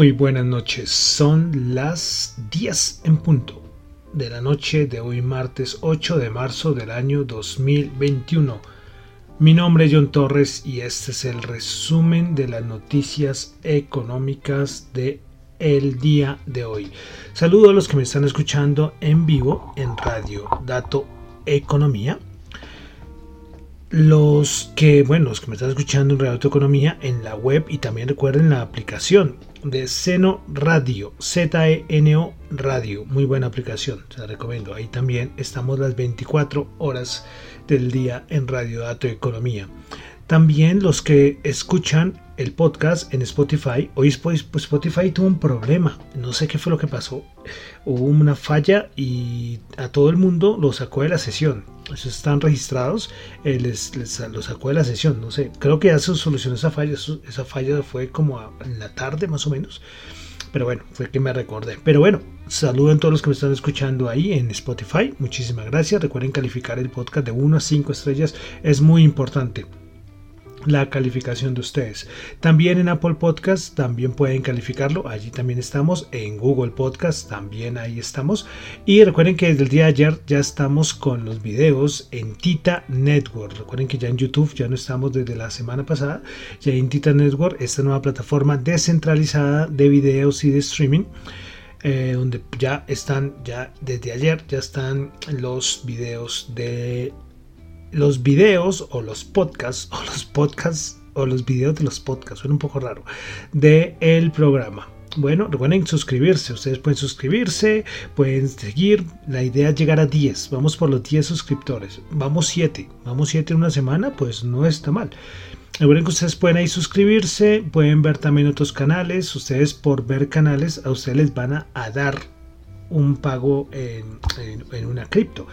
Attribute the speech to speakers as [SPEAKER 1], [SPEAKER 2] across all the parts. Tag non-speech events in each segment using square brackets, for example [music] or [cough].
[SPEAKER 1] Muy buenas noches, son las 10 en punto de la noche de hoy martes 8 de marzo del año 2021. Mi nombre es John Torres y este es el resumen de las noticias económicas de el día de hoy. Saludo a los que me están escuchando en vivo en Radio Dato Economía los que, bueno, los que me están escuchando en Radio Economía en la web y también recuerden la aplicación de Seno Radio, Z-E-N-O Radio, muy buena aplicación, se la recomiendo. Ahí también estamos las 24 horas del día en Radio Dato Economía. También los que escuchan el podcast en Spotify. Hoy pues, Spotify tuvo un problema. No sé qué fue lo que pasó. Hubo una falla y a todo el mundo lo sacó de la sesión. Están registrados. Eh, les, lo sacó de la sesión. No sé. Creo que ya se solucionó esa falla. Esa falla fue como en la tarde más o menos. Pero bueno, fue que me recordé. Pero bueno, saludo a todos los que me están escuchando ahí en Spotify. Muchísimas gracias. Recuerden calificar el podcast de 1 a 5 estrellas. Es muy importante la calificación de ustedes. También en Apple Podcast también pueden calificarlo. Allí también estamos. En Google Podcast también ahí estamos. Y recuerden que desde el día de ayer ya estamos con los videos en Tita Network. Recuerden que ya en YouTube ya no estamos desde la semana pasada. Ya en Tita Network, esta nueva plataforma descentralizada de videos y de streaming. Eh, donde ya están, ya desde ayer ya están los videos de los videos o los podcasts o los podcasts o los videos de los podcasts, suena un poco raro, de el programa. Bueno, recuerden suscribirse. Ustedes pueden suscribirse, pueden seguir. La idea es llegar a 10. Vamos por los 10 suscriptores. Vamos 7. Vamos 7 en una semana, pues no está mal. Recuerden que ustedes pueden ahí suscribirse, pueden ver también otros canales. Ustedes por ver canales a ustedes les van a dar un pago en, una cripto.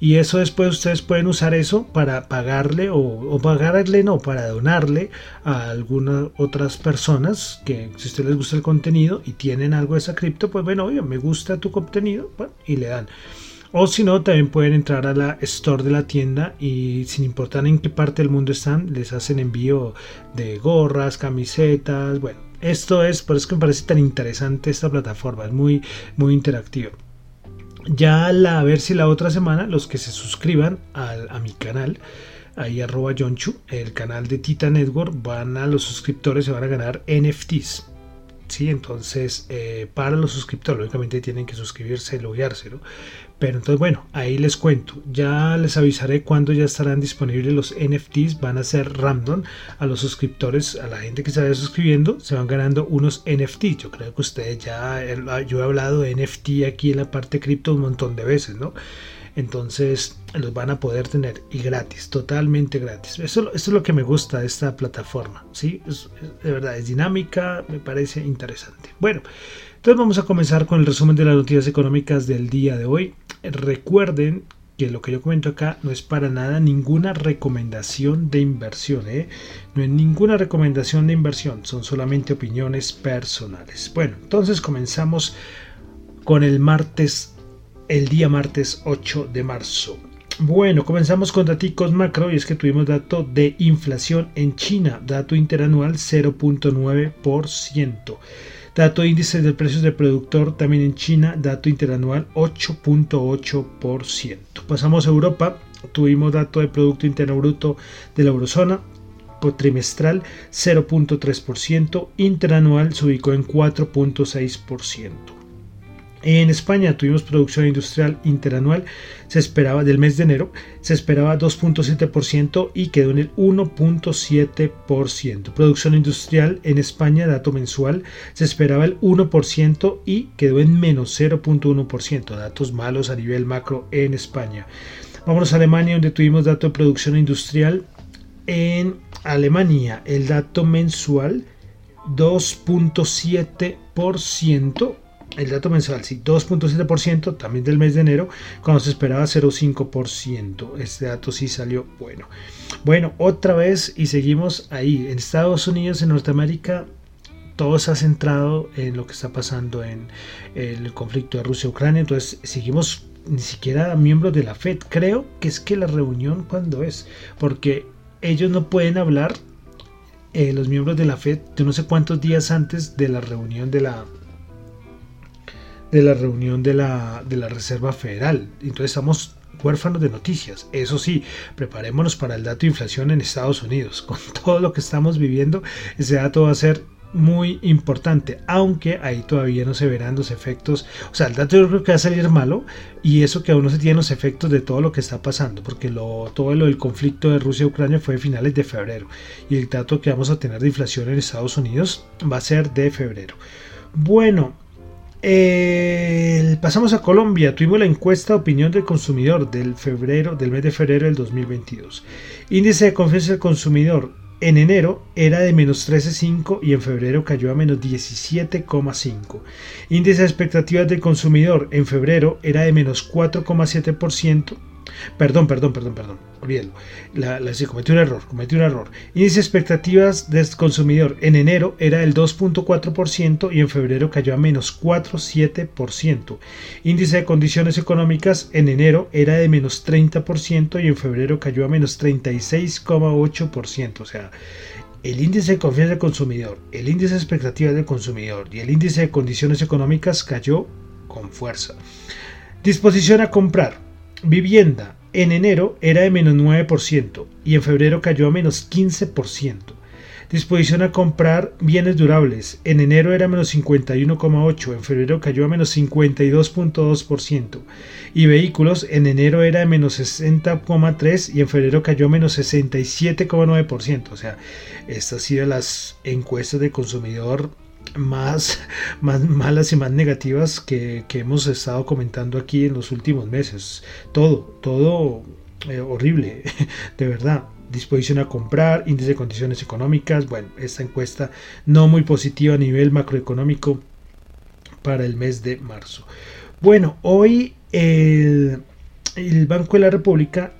[SPEAKER 1] Y eso después ustedes pueden usar eso para pagarle o, pagarle, no, para donarle a algunas otras personas que si a ustedes les gusta el contenido y tienen algo de esa cripto, pues bueno, oye, me gusta tu contenido, y le dan. O si no, también pueden entrar a la store de la tienda y sin importar en qué parte del mundo están, les hacen envío de gorras, camisetas, bueno, esto es, por eso que me parece tan interesante esta plataforma, es muy, muy interactiva. Ya la, a ver si la otra semana los que se suscriban a mi canal, ahí arroba Chu, el canal de Tita Network, van a los suscriptores, se van a ganar NFTs. ¿sí? Entonces, eh, para los suscriptores, lógicamente tienen que suscribirse, loguearse, ¿no? Pero entonces, bueno, ahí les cuento. Ya les avisaré cuándo ya estarán disponibles los NFTs. Van a ser random a los suscriptores, a la gente que se vaya suscribiendo, se van ganando unos NFTs. Yo creo que ustedes ya, yo he hablado de NFT aquí en la parte cripto un montón de veces, ¿no? entonces los van a poder tener y gratis, totalmente gratis. Eso, es lo que me gusta de esta plataforma, ¿sí? de verdad, es dinámica, me parece interesante. Bueno, entonces vamos a comenzar con el resumen de las noticias económicas del día de hoy. Recuerden que lo que yo comento acá no es para nada ninguna recomendación de inversión, ¿eh? no es ninguna recomendación de inversión, son solamente opiniones personales. Bueno, entonces comenzamos con el martes el día martes 8 de marzo. Bueno, comenzamos con datos macro y es que tuvimos dato de inflación en China, dato interanual 0.9%. Dato de índice de precios del productor también en China, dato interanual 8.8%. Pasamos a Europa, tuvimos dato de Producto Interno Bruto de la Eurozona, trimestral 0.3%, interanual se ubicó en 4.6%. En España tuvimos producción industrial interanual, se esperaba del mes de enero, se esperaba 2.7% y quedó en el 1.7%. Producción industrial en España, dato mensual, se esperaba el 1% y quedó en menos 0.1%. Datos malos a nivel macro en España. Vámonos a Alemania, donde tuvimos dato de producción industrial. En Alemania, el dato mensual 2.7%. El dato mensual, sí, 2.7%, también del mes de enero, cuando se esperaba 0.5%. Este dato sí salió bueno. Bueno, otra vez y seguimos ahí. En Estados Unidos, en Norteamérica, todo se ha centrado en lo que está pasando en el conflicto de Rusia-Ucrania. Entonces, seguimos ni siquiera miembros de la FED. Creo que es que la reunión cuando es, porque ellos no pueden hablar, eh, los miembros de la FED, de no sé cuántos días antes de la reunión de la de la reunión de la, de la Reserva Federal. Entonces estamos huérfanos de noticias. Eso sí, preparémonos para el dato de inflación en Estados Unidos. [laughs] Con todo lo que estamos viviendo, ese dato va a ser muy importante, aunque ahí todavía no se verán los efectos, o sea, el dato yo creo que va a salir malo y eso que aún no se tienen los efectos de todo lo que está pasando, porque todo lo del conflicto de Rusia-Ucrania fue finales de febrero y el dato que vamos a tener de inflación en Estados Unidos va a ser de febrero. Bueno, pasamos a Colombia. Tuvimos la encuesta opinión del consumidor del febrero, del mes de febrero del 2022. Índice de confianza del consumidor en enero era de menos 13,5 y en febrero cayó a menos 17,5. Índice de expectativas del consumidor en febrero era de menos 4,7%. Perdón, perdón, perdón, perdón. Olvídalo. La, la, cometí un error, cometí un error. Índice de expectativas del consumidor en enero era del 2.4% y en febrero cayó a menos 4,7%. Índice de condiciones económicas en enero era de menos 30% y en febrero cayó a menos 36,8%. O sea, el índice de confianza del consumidor, el índice de expectativas del consumidor y el índice de condiciones económicas cayó con fuerza. Disposición a comprar. Vivienda en enero era de menos 9% y en febrero cayó a menos 15%. Disposición a comprar bienes durables. En enero era menos 51,8, en febrero cayó a menos 52,2%. Y vehículos en enero era de menos 60,3 y en febrero cayó a menos 67,9%. O sea, estas han sido las encuestas de consumidor más, malas y más negativas que, hemos estado comentando aquí en los últimos meses. Todo, todo eh, horrible, [laughs] de verdad. Disposición a comprar, índice de condiciones económicas. Bueno, esta encuesta no muy positiva a nivel macroeconómico para el mes de marzo. Bueno, hoy el Banco de la República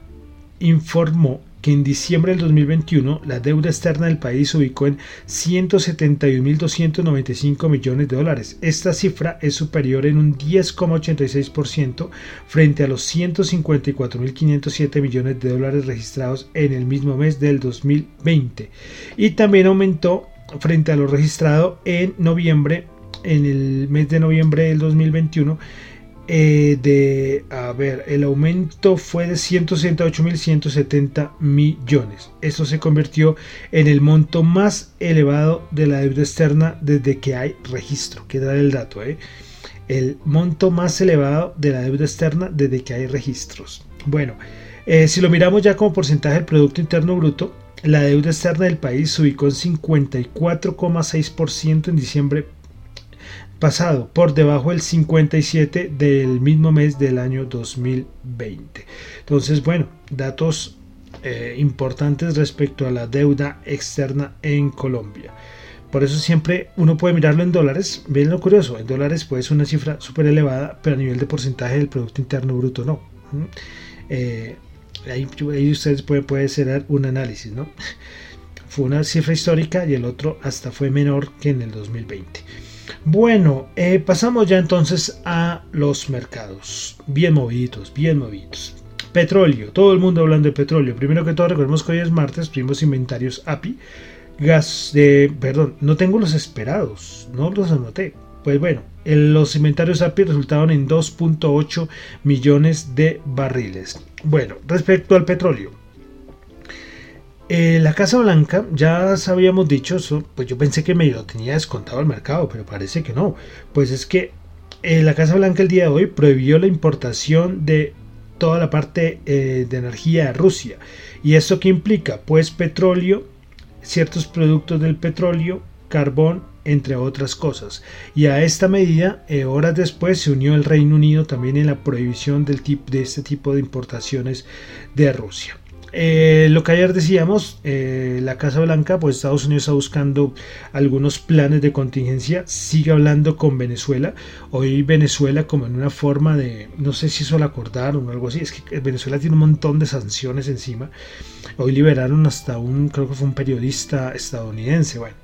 [SPEAKER 1] informó que en diciembre del 2021 la deuda externa del país se ubicó en 171.295 millones de dólares. Esta cifra es superior en un 10,86% frente a los 154.507 millones de dólares registrados en el mismo mes del 2020 y también aumentó frente a lo registrado en noviembre en el mes de noviembre del 2021 eh, de, a ver, el aumento fue de 168.170 millones. Esto se convirtió en el monto más elevado de la deuda externa desde que hay registro. Que dar el dato, ¿eh? El monto más elevado de la deuda externa desde que hay registros. Bueno, eh, si lo miramos ya como porcentaje del Producto Interno Bruto, la deuda externa del país se ubicó en 54,6% en diciembre pasado, por debajo del 57 del mismo mes del año 2020. Entonces, bueno, datos eh, importantes respecto a la deuda externa en Colombia. Por eso siempre uno puede mirarlo en dólares. Ven lo curioso, en dólares puede ser una cifra súper elevada, pero a nivel de porcentaje del Producto Interno Bruto no. Eh, ahí, ustedes pueden puede hacer un análisis, ¿no? [laughs] Fue una cifra histórica y el otro hasta fue menor que en el 2020. Bueno, eh, pasamos ya entonces a los mercados. Bien movidos, bien movidos. Petróleo, todo el mundo hablando de petróleo. Primero que todo, recordemos que hoy es martes, primos inventarios API. Gas de, perdón, no tengo los esperados, no los anoté. Pues bueno, los inventarios API resultaron en 2.8 millones de barriles. Bueno, respecto al petróleo, eh, la Casa Blanca, ya habíamos dicho, eso, pues yo pensé que me lo tenía descontado al mercado, pero parece que no. Pues es que eh, la Casa Blanca el día de hoy prohibió la importación de toda la parte eh, de energía de Rusia. ¿Y esto qué implica? Pues petróleo, ciertos productos del petróleo, carbón entre otras cosas. Y a esta medida, horas después, se unió el Reino Unido también en la prohibición de este tipo de importaciones de Rusia. Eh, lo que ayer decíamos, eh, la Casa Blanca, pues Estados Unidos está buscando algunos planes de contingencia, sigue hablando con Venezuela. Hoy Venezuela como en una forma de, no sé si eso lo acordaron o algo así, es que Venezuela tiene un montón de sanciones encima. Hoy liberaron hasta un, creo que fue un periodista estadounidense, bueno.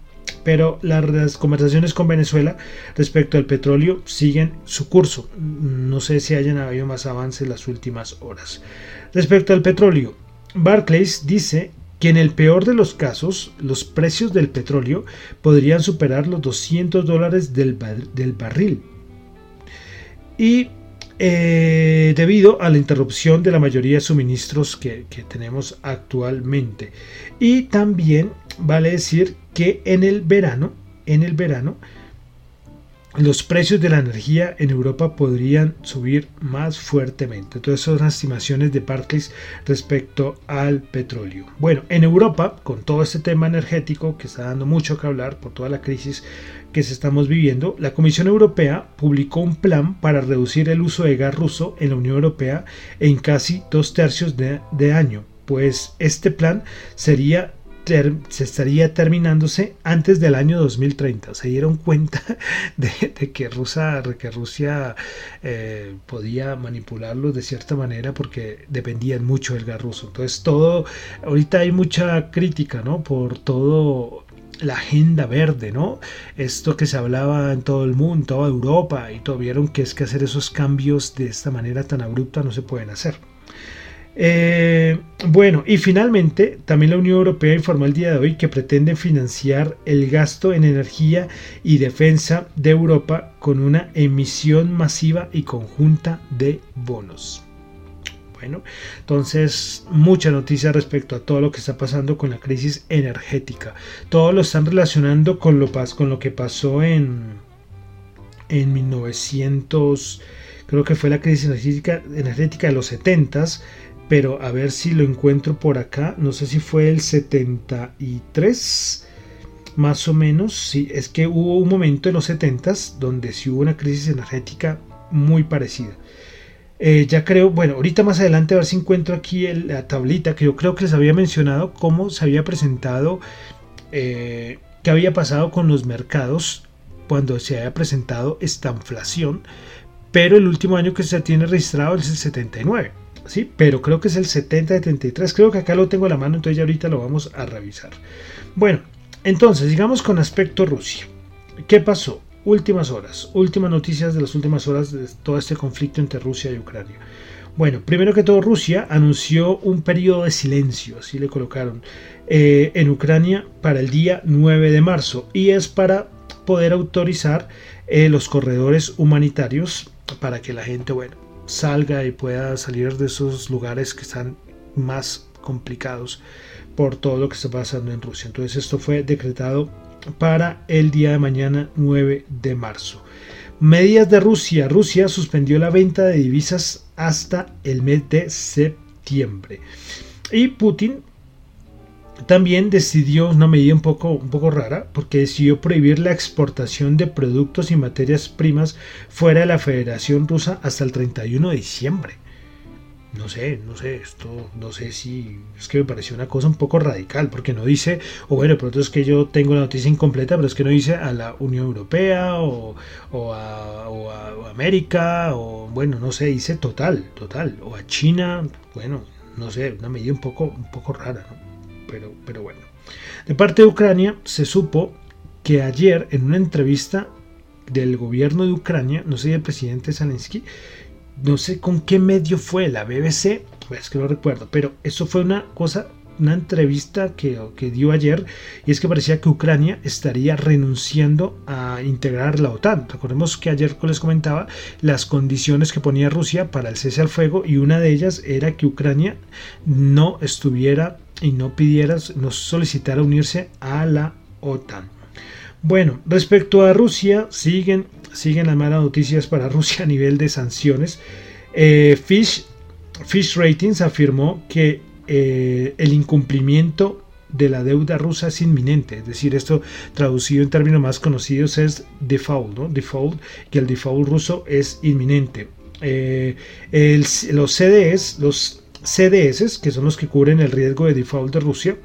[SPEAKER 1] Pero las conversaciones con Venezuela respecto al petróleo siguen su curso. No sé si hayan habido más avances las últimas horas. Respecto al petróleo, Barclays dice que en el peor de los casos los precios del petróleo podrían superar los 200 dólares del, barril. Y eh, debido a la interrupción de la mayoría de suministros que, que, tenemos actualmente. Y también vale decir que en el verano, en el verano, los precios de la energía en Europa podrían subir más fuertemente. Entonces son las estimaciones de Barclays respecto al petróleo. Bueno, en Europa, con todo este tema energético que está dando mucho que hablar por toda la crisis que se estamos viviendo, la Comisión Europea publicó un plan para reducir el uso de gas ruso en la Unión Europea en casi dos tercios de, de año. Pues este plan sería se estaría terminándose antes del año 2030. Se dieron cuenta [laughs] de, que, Rusia, que Rusia eh, podía manipularlos de cierta manera porque dependían mucho del gas ruso. Entonces todo, ahorita hay mucha crítica, ¿no? Por todo la agenda verde, ¿no? Esto que se hablaba en todo el mundo, toda Europa, y todo vieron que es que hacer esos cambios de esta manera tan abrupta no se pueden hacer. Eh, bueno, y finalmente, también la Unión Europea informó el día de hoy que pretende financiar el gasto en energía y defensa de Europa con una emisión masiva y conjunta de bonos. Bueno, entonces mucha noticia respecto a todo lo que está pasando con la crisis energética. Todo lo están relacionando con lo, con lo que pasó en, en 1900, creo que fue la crisis energética, energética de los 70s pero a ver si lo encuentro por acá. No sé si fue el 73, más o menos. Sí, es que hubo un momento en los 70 donde sí hubo una crisis energética muy parecida. Eh, ya creo, bueno, ahorita más adelante a ver si encuentro aquí la tablita que yo creo que les había mencionado cómo se había presentado, eh, qué había pasado con los mercados cuando se había presentado esta inflación, pero el último año que se tiene registrado es el 79. ¿Sí? Pero creo que es el 7073. Creo que acá lo tengo a la mano, entonces ya ahorita lo vamos a revisar. Bueno, entonces, sigamos con aspecto Rusia. ¿Qué pasó? Últimas horas, últimas noticias de las últimas horas de todo este conflicto entre Rusia y Ucrania. Bueno, primero que todo, Rusia anunció un periodo de silencio, así le colocaron, eh, en Ucrania para el día 9 de marzo y es para poder autorizar eh, los corredores humanitarios para que la gente, bueno, salga y pueda salir de esos lugares que están más complicados por todo lo que está pasando en Rusia. Entonces esto fue decretado para el día de mañana 9 de marzo. Medidas de Rusia. Rusia suspendió la venta de divisas hasta el mes de septiembre. Y Putin también decidió una medida un poco, un poco rara porque decidió prohibir la exportación de productos y materias primas fuera de la Federación Rusa hasta el 31 de diciembre. No sé, no sé, esto no sé si es que me pareció una cosa un poco radical, porque no dice, o bueno, pero es que yo tengo la noticia incompleta, pero es que no dice a la Unión Europea o, a, o a América, o bueno, no sé, dice total, total, o a China, bueno, no sé, una medida un poco, un poco rara, ¿no? Pero, bueno. De parte de Ucrania se supo que ayer en una entrevista del gobierno de Ucrania, no sé el presidente Zelensky, no sé con qué medio fue, la BBC, pues que no recuerdo, pero eso fue una cosa una entrevista que, dio ayer y es que parecía que Ucrania estaría renunciando a integrar la OTAN. Recordemos que ayer les comentaba las condiciones que ponía Rusia para el cese al fuego y una de ellas era que Ucrania no estuviera y no pidiera, no solicitara unirse a la OTAN. Bueno, respecto a Rusia, siguen, siguen las malas noticias para [laughs] Rusia a nivel de sanciones. Eh, Fish, Ratings afirmó que eh, el incumplimiento de la deuda rusa es inminente, es decir, esto traducido en términos más conocidos es default, ¿no? Default, que el default ruso es inminente. Eh, los CDS, los CDS, que son los que cubren el riesgo de default de Rusia,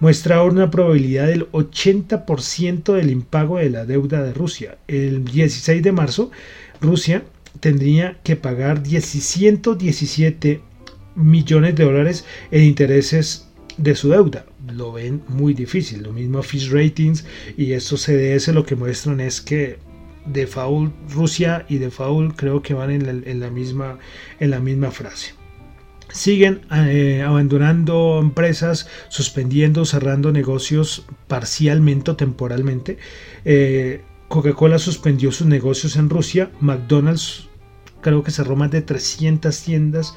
[SPEAKER 1] muestra una probabilidad del 80% del impago de la deuda de Rusia. El 16 de marzo, Rusia tendría que pagar 117 millones de dólares en intereses de su deuda. Lo ven muy difícil. Lo mismo Fish Ratings y estos CDS lo que muestran es que default Rusia y default creo que van en la, misma, en la misma frase. Siguen eh, abandonando empresas, suspendiendo, cerrando negocios parcialmente o temporalmente. Eh, Coca-Cola suspendió sus negocios en Rusia. McDonald's creo que cerró más de 300 tiendas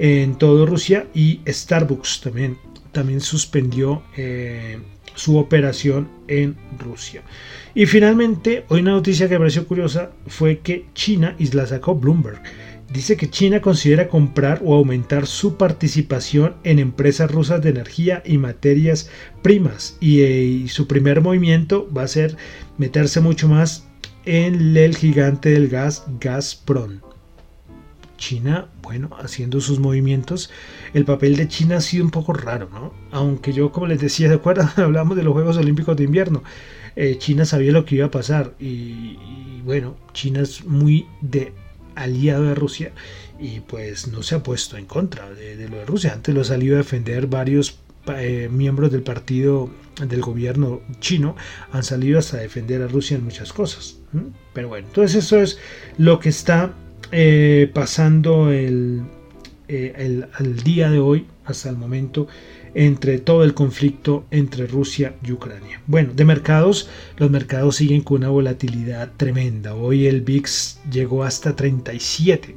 [SPEAKER 1] en toda Rusia y Starbucks también, también suspendió eh, su operación en Rusia. Y finalmente, hoy una noticia que me pareció curiosa fue que China, y la sacó Bloomberg, dice que China considera comprar o aumentar su participación en empresas rusas de energía y materias primas. Y, eh, y su primer movimiento va a ser meterse mucho más en el gigante del gas Gazprom. China, bueno, haciendo sus movimientos, el papel de China ha sido un poco raro, ¿no? Aunque yo, como les decía, [laughs] ¿de acuerdo? Hablamos de los Juegos Olímpicos de Invierno. Eh, China sabía lo que iba a pasar y, bueno, China es muy de aliado de Rusia y pues no se ha puesto en contra de, lo de Rusia. Antes lo ha salido a defender varios eh, miembros del partido del gobierno chino han salido hasta defender a Rusia en muchas cosas. Pero bueno, entonces eso es lo que está eh, pasando el, eh, el, al día de hoy, hasta el momento, entre todo el conflicto entre Rusia y Ucrania. Bueno, de mercados, los mercados siguen con una volatilidad tremenda. Hoy el VIX llegó hasta 37.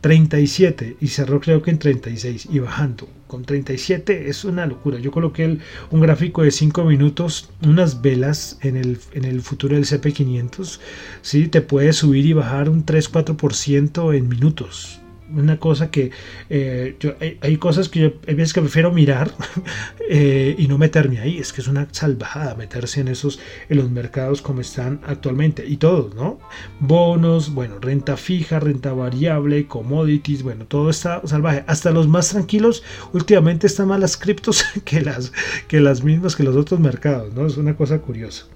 [SPEAKER 1] 37 y cerró creo que en 36 y bajando. Con 37 es una locura. Yo coloqué un gráfico de 5 minutos, unas velas en el, en el futuro del CP500. ¿sí? Te puede subir y bajar un 3-4% en minutos una cosa que eh, yo, hay, cosas que yo hay veces que prefiero mirar [laughs] eh, y no meterme ahí. Es que es una salvajada meterse en esos en los mercados como están actualmente. Y todos no bonos bueno renta fija renta variable commodities bueno todo está salvaje. Hasta los más tranquilos últimamente están más las criptos [laughs] que las que las mismas que los otros mercados no es una cosa curiosa.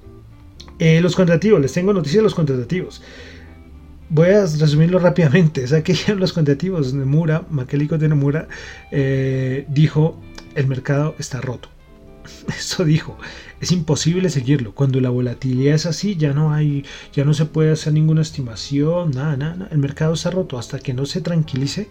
[SPEAKER 1] Eh, los contratativos les tengo noticias de los contratativos voy a resumirlo rápidamente. [laughs] O que los cuantitativos de Mura, Maquelico de Nomura, eh, dijo, el mercado está roto. [laughs] Eso dijo, es imposible seguirlo. Cuando la volatilidad es así, ya no hay, ya no se puede hacer ninguna estimación, nada, nada. El mercado está roto. Hasta que no se tranquilice,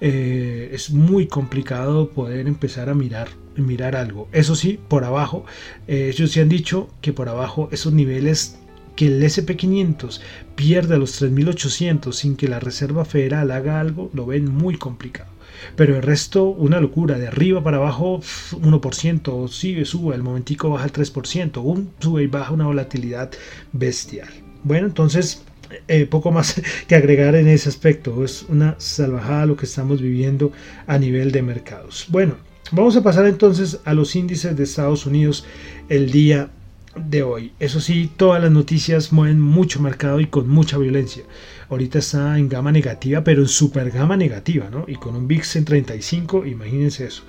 [SPEAKER 1] eh, es muy complicado poder empezar a mirar, mirar algo. Eso sí, por abajo, eh, ellos sí han dicho que por abajo esos niveles que el SP500 pierda los 3.800 sin que la Reserva Federal haga algo, lo ven muy complicado. Pero el resto, una locura. De arriba para abajo, 1%, sigue, sube, al momentico baja el 3%, un sube y baja una volatilidad bestial. Bueno, entonces, eh, poco más [laughs] que agregar en ese aspecto. Es una salvajada lo que estamos viviendo a nivel de mercados. Bueno, vamos a pasar entonces a los índices de Estados Unidos el día de hoy. Eso sí, todas las noticias mueven mucho mercado y con mucha violencia. Ahorita está en gama negativa, pero en super gama negativa, ¿no? Y con un VIX en 35, imagínense eso.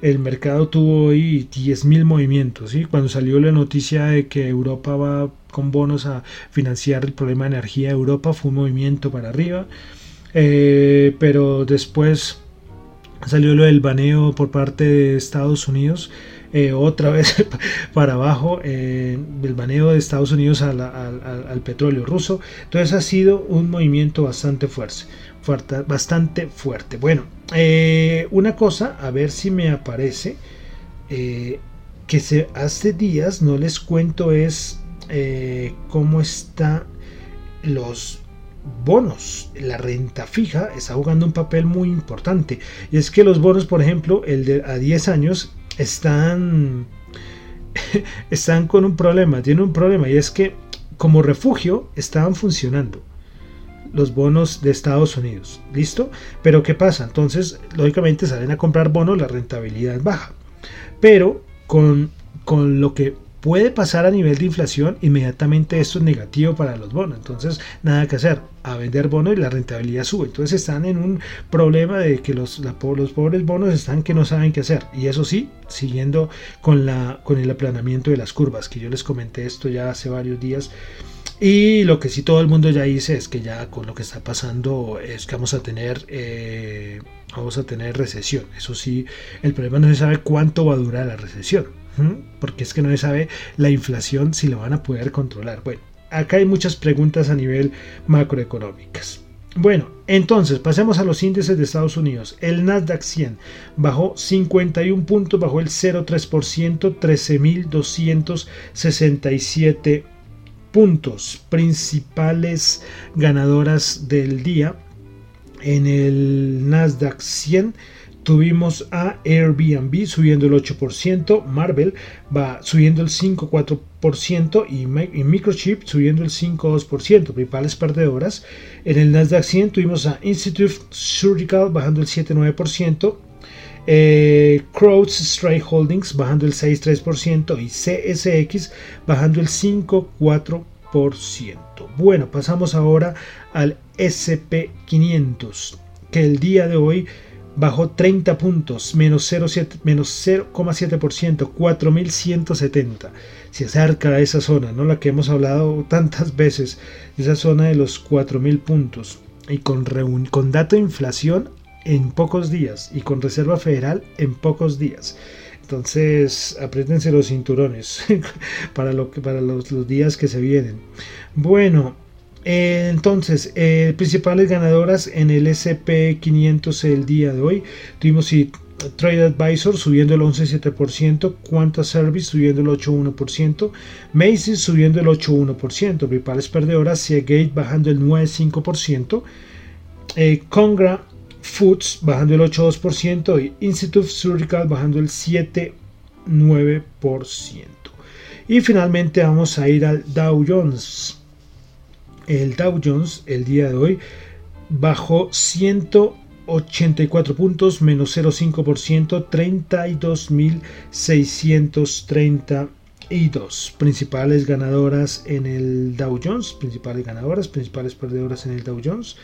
[SPEAKER 1] El mercado tuvo hoy 10.000 movimientos, ¿sí? Cuando salió la noticia de que Europa va con bonos a financiar el problema de energía de Europa, fue un movimiento para arriba. Eh, pero después salió lo del baneo por parte de Estados Unidos eh, otra vez [laughs] para abajo eh, el baneo de Estados Unidos al, petróleo ruso. Entonces ha sido un movimiento bastante fuerte. bastante fuerte. Bueno, eh, una cosa, a ver si me aparece, que se, hace días no les cuento es cómo está los bonos. La renta fija está jugando un papel muy importante. Y es que los bonos, por ejemplo, el de a 10 años están, [laughs] están con un problema, tienen un problema y es que como refugio estaban funcionando los bonos de Estados Unidos. ¿Listo? Pero ¿qué pasa? Entonces, lógicamente salen a comprar bonos, la rentabilidad es baja. Pero con con lo que puede pasar a nivel de inflación, inmediatamente esto es negativo para los bonos. Entonces, nada que hacer, a vender bonos y la rentabilidad sube. Entonces están en un problema de que los, los pobres bonos están que no saben qué hacer. Y eso sí, siguiendo con, la, con el aplanamiento de las curvas, que yo les comenté esto ya hace varios días. Y lo que sí todo el mundo ya dice es que ya con lo que está pasando es que vamos a tener eh, vamos a tener recesión. Eso sí, el problema no se sabe cuánto va a durar la recesión porque es que no se sabe la inflación si lo van a poder controlar. Bueno, acá hay muchas preguntas a nivel macroeconómicas. Bueno, entonces pasemos a los índices de Estados Unidos. El Nasdaq 100 bajó 51 puntos, bajó el 0,3%, 13.267 puntos. Principales ganadoras del día en el Nasdaq 100 Tuvimos a Airbnb subiendo el 8%, Marvel va subiendo el 5,4% y, Microchip subiendo el 5,2%, principales perdedoras. En el Nasdaq 100 tuvimos a Institute Surgical bajando el 7,9%, eh, Strike Holdings bajando el 6,3% y CSX bajando el 5,4%. Bueno, pasamos ahora al SP500, que el día de hoy bajó 30 puntos, menos 0,7%, 4.170. Se acerca a esa zona, ¿no? la que hemos hablado tantas [laughs] veces, esa zona de los 4.000 puntos. Y con, con dato de inflación en pocos días y con Reserva Federal en pocos días. Entonces, apriétense los cinturones [laughs] para, lo que, para los, los días que se vienen. Bueno, eh, entonces, eh, principales ganadoras en el SP500 el día de hoy. Tuvimos Trade Advisor subiendo el 11,7%, Quanta Service subiendo el 8,1%, Macy's subiendo el 8,1%, principales perdedoras, Seagate bajando el 9,5%, eh, Congra Foods bajando el 8,2% y Institute Surgical bajando el 7,9%. Y finalmente vamos a ir al Dow Jones el Dow Jones el día de hoy bajó 184 puntos, menos 0,5%, 32.632. Principales ganadoras en el Dow Jones, principales ganadoras, principales perdedoras en el Dow Jones.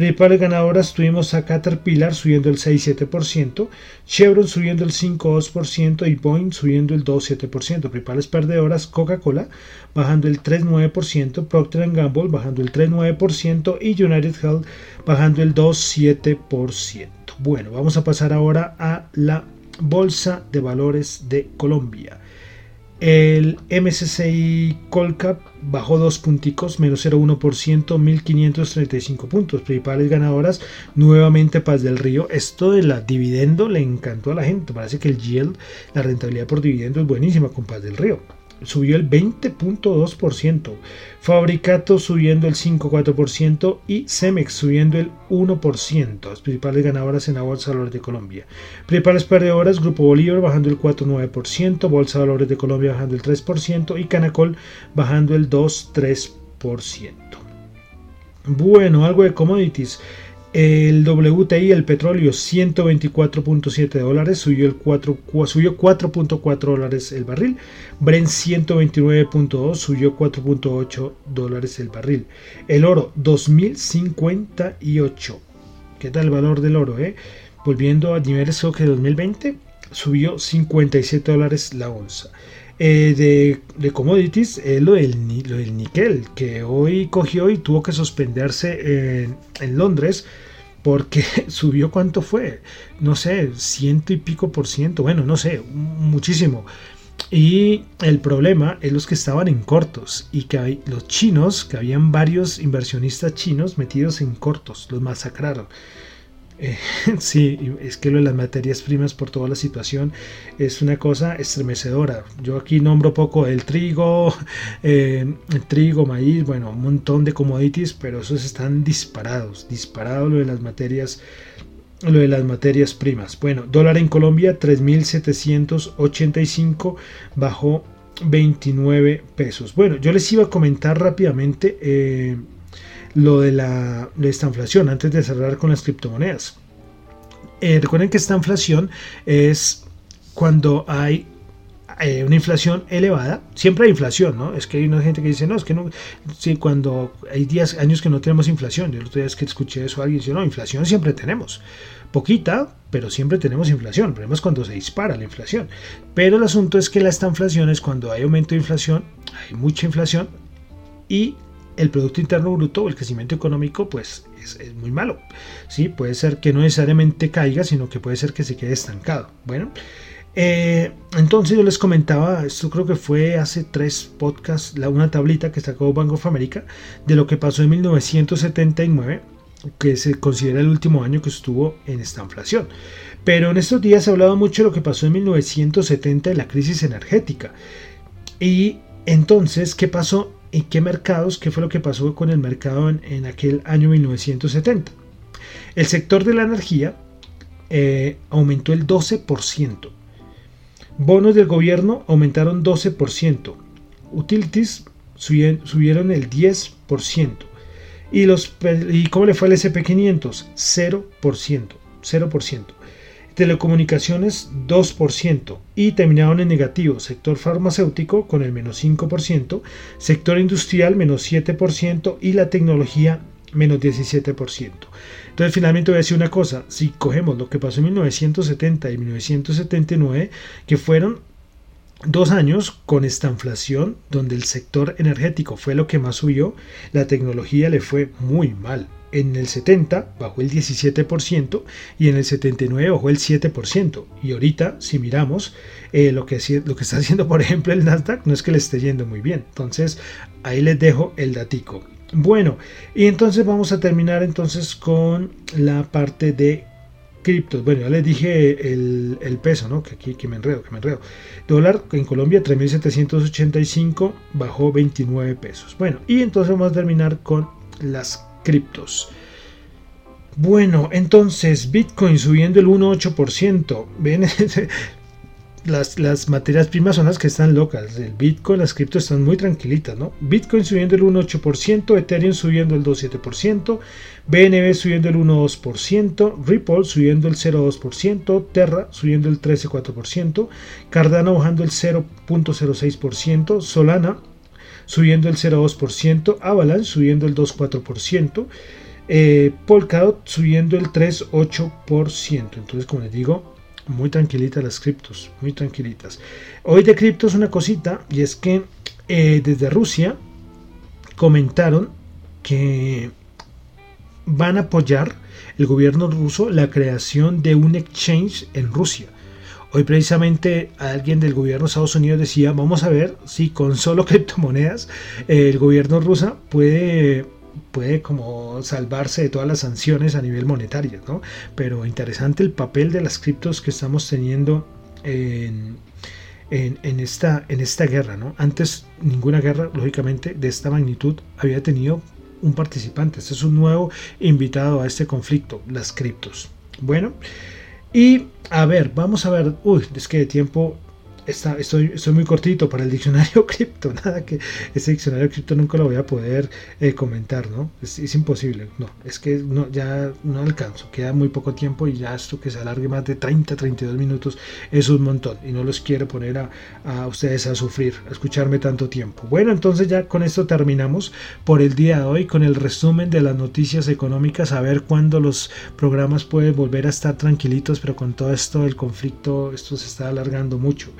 [SPEAKER 1] Principales ganadoras tuvimos a Caterpillar subiendo el 6,7%, Chevron subiendo el 5,2% y Boeing subiendo el 2,7%. Principales perdedoras Coca-Cola bajando el 3,9%, Procter Gamble bajando el 3,9% y United Health bajando el 2,7%. Bueno, vamos a pasar ahora a la Bolsa de Valores de Colombia. El MSCI Colcap bajó dos punticos, menos 0,1%, 1.535 puntos. Principales ganadoras, nuevamente Paz del Río. Esto de la dividendo le encantó a la gente. Parece que el yield, la rentabilidad por dividendo es buenísima con Paz del Río subió el 20.2%, Fabricato subiendo el 5.4% y Cemex subiendo el 1%, las principales ganadoras en la Bolsa de Valores de Colombia. Principales perdedoras, Grupo Bolívar bajando el 4.9%, Bolsa de Valores de Colombia bajando el 3% y Canacol bajando el 2.3%. Bueno, algo de commodities. El WTI, el petróleo, 124.7 dólares, subió, el 4, subió 4.4 dólares el barril. Brent 129.2, subió 4.8 dólares el barril. El oro, 2058. ¿Qué tal el valor del oro? Eh? Volviendo a niveles que 2020, subió 57 dólares la onza. Eh, de, commodities es lo del, lo del, níquel, que hoy cogió y tuvo que suspenderse en, en, Londres porque [laughs] subió cuánto fue, no sé, ciento y pico por ciento, bueno, no sé, muchísimo. Y el problema es los que estaban en cortos y que los chinos, que habían varios inversionistas chinos metidos en cortos, los masacraron. [laughs] Sí, es que lo de las materias primas por toda la situación es una cosa estremecedora. Yo aquí nombro poco el trigo, [laughs] eh, el trigo, maíz, bueno, un montón de commodities, pero esos están disparados, disparados lo de las materias lo de las materias primas. Bueno, dólar en Colombia 3.785 bajó 29 pesos. Bueno, yo les iba a comentar rápidamente eh, lo de, la, de esta inflación antes de cerrar con las criptomonedas. Eh, recuerden que esta inflación es cuando hay eh, una inflación elevada, siempre hay inflación, ¿no? Es que hay una gente que dice, no, es que no, cuando hay días, años que no tenemos inflación, yo el otro día es que escuché eso, alguien dice, no, inflación siempre tenemos, poquita, pero siempre tenemos inflación, el es cuando se dispara la inflación, pero el asunto es que la esta inflación es cuando hay aumento de inflación, hay mucha inflación y el Producto Interno Bruto, el crecimiento económico, pues es, muy malo. ¿sí? Puede ser que no necesariamente caiga, sino que puede ser que se quede estancado. Bueno, eh, entonces yo les comentaba, esto creo que fue hace tres podcasts, la, una tablita que sacó Bank of America de lo que pasó en 1979 que se considera el último año que estuvo en esta inflación. Pero en estos días se ha hablado mucho de lo que pasó en 1970 de la crisis energética. Y entonces, ¿qué pasó ¿Y qué mercados? ¿Qué fue lo que pasó con el mercado en, aquel año 1970? El sector de la energía eh, aumentó el 12%. Bonos del gobierno aumentaron 12%. Utilities subieron el 10%. ¿Y, los, ¿Y cómo le fue al SP500? 0%. 0% telecomunicaciones 2% y terminaron en negativo sector farmacéutico con el menos 5%, sector industrial menos 7% y la tecnología menos 17%. Entonces finalmente voy a decir una cosa, si cogemos lo que pasó en 1970 y 1979, que fueron dos años con esta inflación donde el sector energético fue lo que más subió, la tecnología le fue muy mal en el 70 bajó el 17% y en el 79 bajó el 7%. Y ahorita, si miramos eh, lo, que, lo que está haciendo, por ejemplo, el Nasdaq, no es que le esté yendo muy bien. Entonces, ahí les dejo el datico. Bueno, y entonces vamos a terminar entonces con la parte de criptos. Bueno, ya les dije el, peso, ¿no? Que aquí que me enredo, que me enredo. Dólar en Colombia 3.785 bajó 29 pesos. Bueno, y entonces vamos a terminar con las criptos. Bueno, entonces Bitcoin subiendo el 1,8%. [laughs] Ven, las, las, materias primas son las que están locas. El Bitcoin, las criptos están muy tranquilitas, ¿no? Bitcoin subiendo el 1,8%, Ethereum subiendo el 2,7%, BNB subiendo el 1,2%, Ripple subiendo el 0,2%, Terra subiendo el 13,4%, Cardano bajando el 0,06%, Solana subiendo el 0,2%, Avalanche subiendo el 2,4%, eh, Polkadot subiendo el 3,8%. Entonces, como les digo, muy tranquilitas las criptos, muy tranquilitas. Hoy de criptos una cosita, y es que eh, desde Rusia comentaron que van a apoyar el gobierno ruso la creación de un exchange en Rusia. Hoy precisamente alguien del gobierno de Estados Unidos decía, vamos a ver si con solo [laughs] criptomonedas el gobierno ruso puede puede como salvarse de todas las sanciones a nivel monetario, ¿no? Pero interesante el papel de las criptos que estamos teniendo en, en, esta, en esta guerra, ¿no? Antes ninguna guerra, lógicamente, de esta magnitud había tenido un participante. Este es un nuevo invitado a este conflicto, las criptos. Bueno, y a ver, vamos a ver. Uy, es que de tiempo estoy, estoy muy cortito para el diccionario [laughs] cripto, nada que ese diccionario cripto nunca lo voy a poder eh, comentar, ¿no? Es, imposible, no, es que no, ya no alcanzo, queda muy poco tiempo y ya esto que se alargue más de 30, 32 minutos es un montón y no los quiero poner a, a ustedes a sufrir, a escucharme tanto tiempo. Bueno, entonces ya con esto terminamos por el día de hoy con el resumen de las noticias económicas, a ver cuándo los programas pueden volver a estar tranquilitos, pero con todo esto el conflicto, esto se está alargando mucho.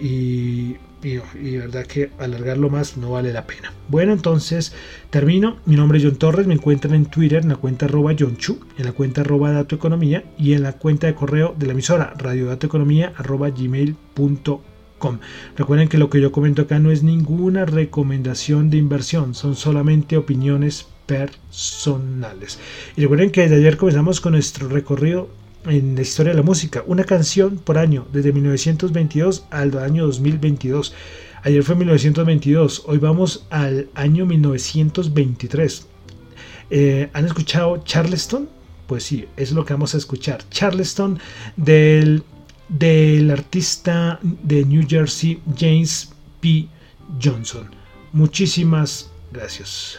[SPEAKER 1] Y, verdad que alargarlo más no vale la pena. Bueno, entonces termino. Mi nombre es John Torres. Me encuentran en Twitter en la cuenta arroba John Chu, en la cuenta arroba Dato Economía y en la cuenta de correo de la emisora radiodatoeconomía arroba gmail.com. Recuerden que lo que yo comento acá no es ninguna recomendación de inversión, son solamente opiniones personales. Y recuerden que desde ayer comenzamos con nuestro recorrido en la historia de la música, una canción por año, desde 1922 al año 2022. Ayer fue 1922, hoy vamos al año 1923. Eh, ¿Han escuchado Charleston? Pues sí, es lo que vamos a escuchar. Charleston del, del artista de New Jersey, James P. Johnson. Muchísimas gracias.